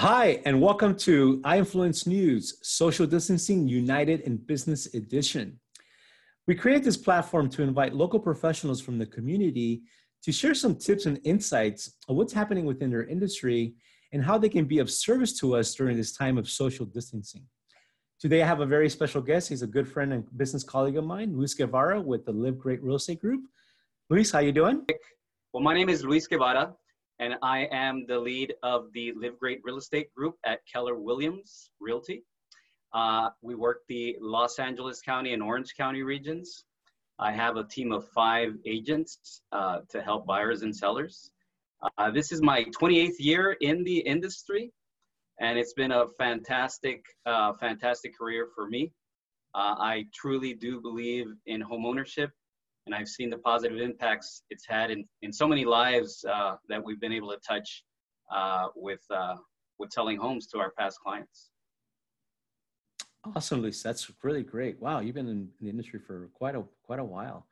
Hi, and welcome to iInfluence News Social Distancing United in Business Edition. We created this platform to invite local professionals from the community to share some tips and insights on what's happening within their industry and how they can be of service to us during this time of social distancing. Today, I have a very special guest. He's a good friend and business colleague of mine, Luis Guevara with the Live Great Real Estate Group. Luis, how are you doing? Well, my name is Luis Guevara and I am the lead of the Live Great Real Estate Group at Keller Williams Realty. Uh, we work the Los Angeles County and Orange County regions. I have a team of five agents uh, to help buyers and sellers. Uh, this is my 28th year in the industry, and it's been a fantastic, uh, fantastic career for me. Uh, I truly do believe in homeownership and I've seen the positive impacts it's had in, in so many lives uh, that we've been able to touch uh, with uh, with selling homes to our past clients. Awesome, Luis. That's really great. Wow, you've been in, the industry for quite a quite a while.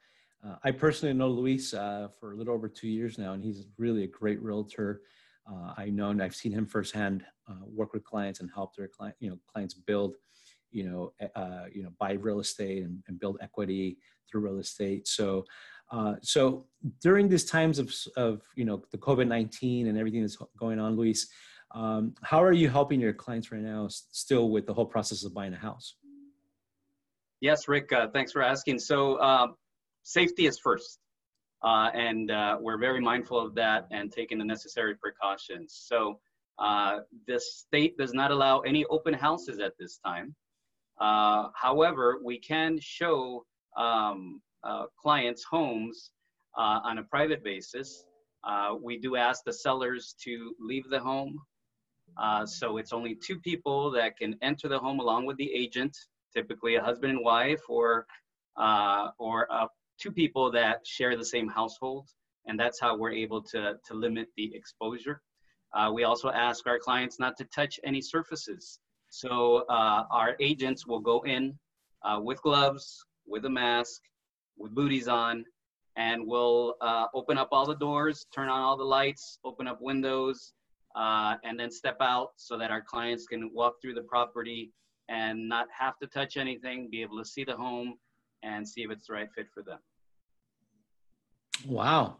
Uh, I personally know Luis uh, for a little over two years now, and he's really a great realtor. Uh, I know and I've seen him firsthand work with clients and help their client, you know, clients build you know, uh, you know, buy real estate and, and, build equity through real estate. So, uh, so during these times of, of you know the COVID nineteen and everything that's going on, Luis, um, how are you helping your clients right now still with the whole process of buying a house? Yes, Rick. Uh, thanks for asking. So, um, safety is first. Uh, and uh, we're very mindful of that and taking the necessary precautions. So uh, the state does not allow any open houses at this time. Uh, however, we can show um, uh, clients homes uh, on a private basis. Uh, we do ask the sellers to leave the home. Uh, so it's only two people that can enter the home along with the agent, typically a husband and wife or, or two people that share the same household. And that's how we're able to, to limit the exposure. we also ask our clients not to touch any surfaces. So uh, our agents will go in uh, with gloves, with a mask, with booties on, and we'll uh, open up all the doors, turn on all the lights, open up windows, uh, and then step out so that our clients can walk through the property and not have to touch anything, be able to see the home and see if it's the right fit for them. Wow.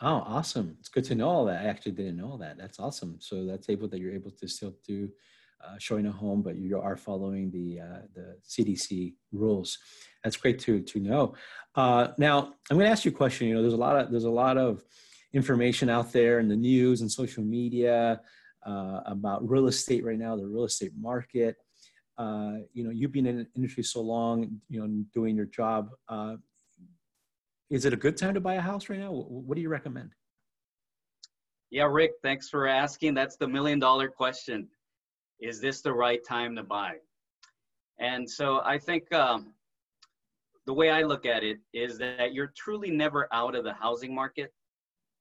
Oh, awesome. It's good to know all that. I actually didn't know that. That's awesome. So that's able that you're able to still do uh, showing a home, but you are following the uh, the CDC rules. That's great to to know. Uh, now, I'm going to ask you a question. You know, there's a lot of there's a lot of information out there in the news and social media uh, about real estate right now, the real estate market. Uh, you know, you've been in the industry so long, you know, doing your job. Uh, is it a good time to buy a house right now? What do you recommend? Yeah, Rick, thanks for asking. That's the million dollar question is this the right time to buy? And so I think um, the way I look at it is that you're truly never out of the housing market.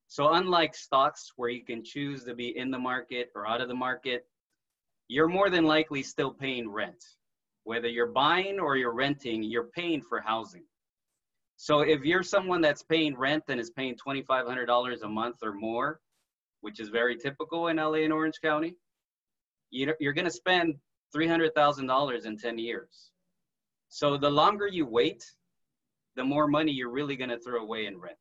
So unlike stocks where you can choose to be in the market or out of the market, you're more than likely still paying rent. Whether you're buying or you're renting, you're paying for housing. So if you're someone that's paying rent and is paying $2,500 a month or more, which is very typical in LA and Orange County, you're going to spend $300,000 in 10 years. So the longer you wait, the more money you're really going to throw away in rent.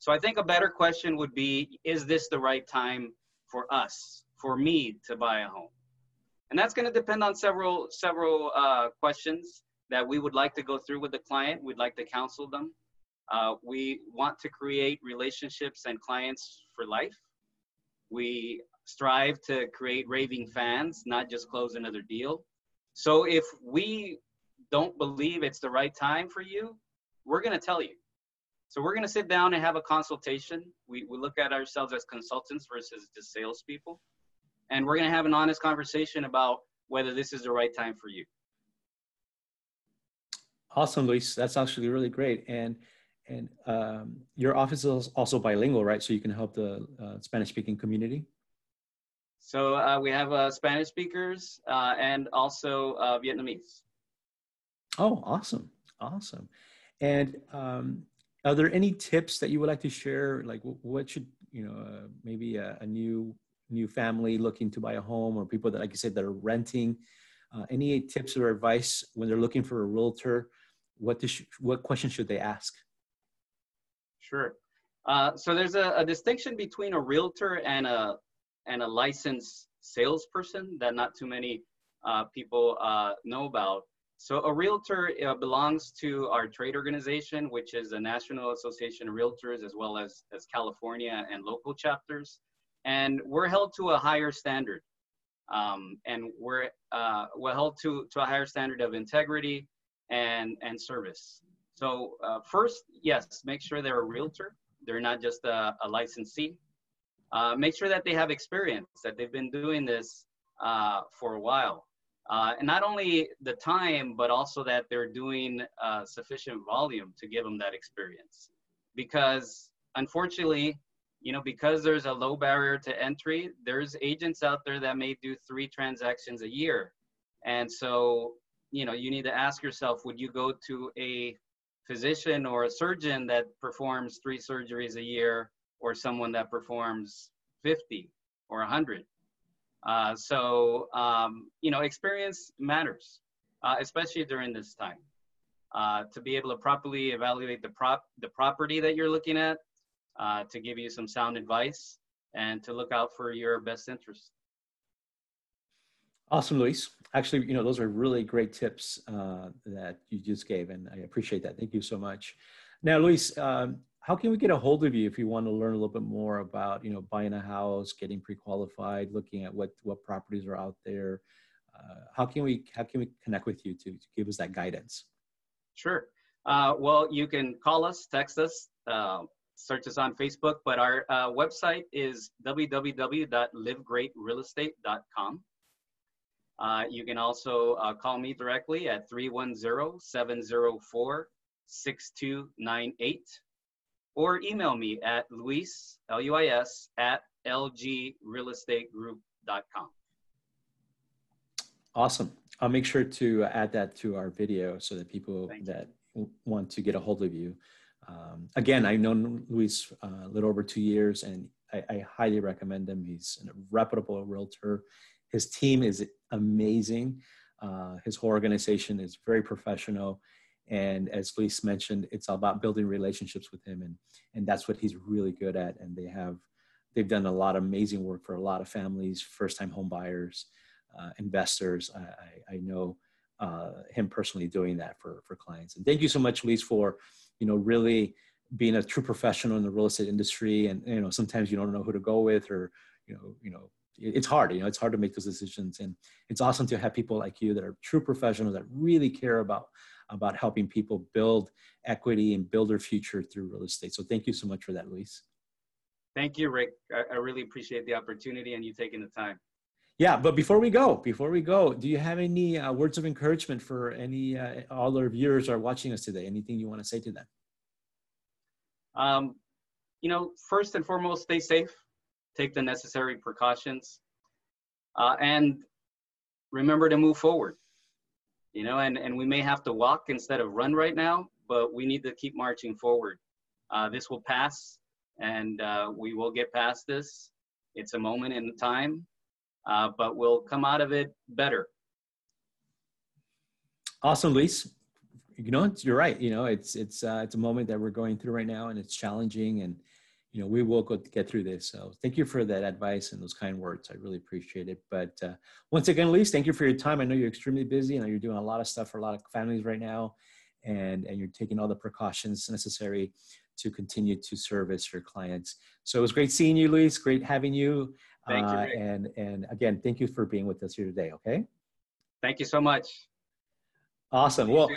So I think a better question would be Is this the right time for us, for me to buy a home? And that's going to depend on several, several uh, questions that we would like to go through with the client. We'd like to counsel them. Uh, we want to create relationships and clients for life. We strive to create raving fans, not just close another deal. So if we don't believe it's the right time for you, we're going to tell you. So we're going to sit down and have a consultation. We, we look at ourselves as consultants versus just salespeople. And we're going to have an honest conversation about whether this is the right time for you. Awesome, Luis. That's actually really great. And and um, your office is also bilingual, right? So you can help the uh, Spanish-speaking community. So uh, we have uh, Spanish speakers uh, and also uh, Vietnamese. Oh, awesome. Awesome. And um, are there any tips that you would like to share? Like what should, you know, uh, maybe a, a, new new family looking to buy a home or people that, like you said, that are renting, uh, any tips or advice when they're looking for a realtor? What, sh- what questions should they ask? Sure. Uh, so there's a, a, distinction between a realtor and a and a licensed salesperson that not too many uh, people uh, know about. So a realtor uh, belongs to our trade organization, which is the National Association of Realtors, as well as, as California and local chapters. And we're held to a higher standard. Um, and we're, uh, we're held to, to a higher standard of integrity and, and service. So uh, first, yes, make sure they're a realtor. They're not just a, a licensee. Uh, make sure that they have experience, that they've been doing this uh, for a while. Uh, and not only the time, but also that they're doing uh, sufficient volume to give them that experience. Because unfortunately, you know, because there's a low barrier to entry, there's agents out there that may do three transactions a year. And so, you know, you need to ask yourself, would you go to a physician or a surgeon that performs three surgeries a year or someone that performs 50 or 100? Uh, so, um, you know, experience matters, uh, especially during this time. Uh, to be able to properly evaluate the prop the property that you're looking at, uh, to give you some sound advice, and to look out for your best interest. Awesome, Luis. Actually, you know, those are really great tips uh, that you just gave, and I appreciate that. Thank you so much. Now, Luis, um, how can we get a hold of you if you want to learn a little bit more about you know buying a house getting pre-qualified looking at what what properties are out there? Uh, how can we how can we connect with you to, to give us that guidance? Sure. Uh, well you can call us text us uh, search us on facebook but our uh, website is www.livegreatrealestate.com uh, you can also uh, call me directly at 310-704-6298 or email me at Luis, L-U-I-S, at lgrealestategroup.com. Awesome. I'll make sure to add that to our video so that people that want to get a hold of you. Um, again, I've known Luis uh, a little over two years and I, I highly recommend him. He's a reputable realtor. His team is amazing. Uh, his whole organization is very professional and as Luis mentioned, it's all about building relationships with him, and and that's what he's really good at. And they have they've done a lot of amazing work for a lot of families, first-time home buyers, uh, investors. I, I, I know uh, him personally doing that for for clients. And thank you so much, Luis, for you know really being a true professional in the real estate industry. And you know sometimes you don't know who to go with, or you know you know it's hard you know it's hard to make those decisions and it's awesome to have people like you that are true professionals that really care about about helping people build equity and build their future through real estate. So thank you so much for that, Luis. Thank you, Rick. I, I really appreciate the opportunity and you taking the time. Yeah, but before we go, before we go, do you have any uh, words of encouragement for any uh, all our viewers are watching us today? Anything you want to say to them? Um, you know, first and foremost, stay safe. Take the necessary precautions, uh, and remember to move forward you know, and, and we may have to walk instead of run right now, but we need to keep marching forward. Uh, this will pass and uh, we will get past this. It's a moment in time, uh, but we'll come out of it better. Awesome, Luis. You know, you're right. You know, it's it's uh, it's a moment that we're going through right now, and it's challenging, and you know, we will go get through this. So thank you for that advice and those kind words. I really appreciate it. But uh, once again, Luis, thank you for your time. I know you're extremely busy. I know you're doing a lot of stuff for a lot of families right now, and, and you're taking all the precautions necessary to continue to service your clients. So it was great seeing you, Luis. Great having you. Thank you. Uh, and, and again, thank you for being with us here today. Okay. Thank you so much. Awesome. Well,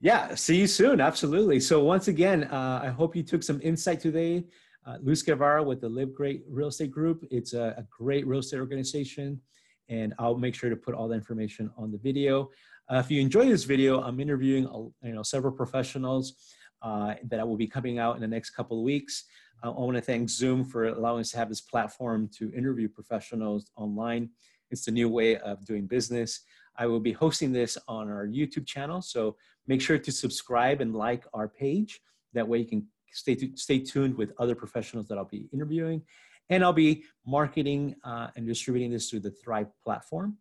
yeah, see you soon. Absolutely. So once again, uh, I hope you took some insight today uh, Luis Guevara with the Live Great Real Estate Group. It's a, a, great real estate organization, and I'll make sure to put all the information on the video. Uh, if you enjoy this video, I'm interviewing you know several professionals uh, that will be coming out in the next couple of weeks. I want to thank Zoom for allowing us to have this platform to interview professionals online. It's the new way of doing business. I will be hosting this on our YouTube channel, so make sure to subscribe and like our page. That way you can stay, stay tuned with other professionals that I'll be interviewing. And I'll be marketing uh, and distributing this through the Thrive platform.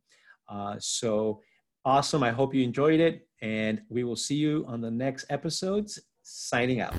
Uh, so awesome. I hope you enjoyed it. And we will see you on the next episodes. Signing out.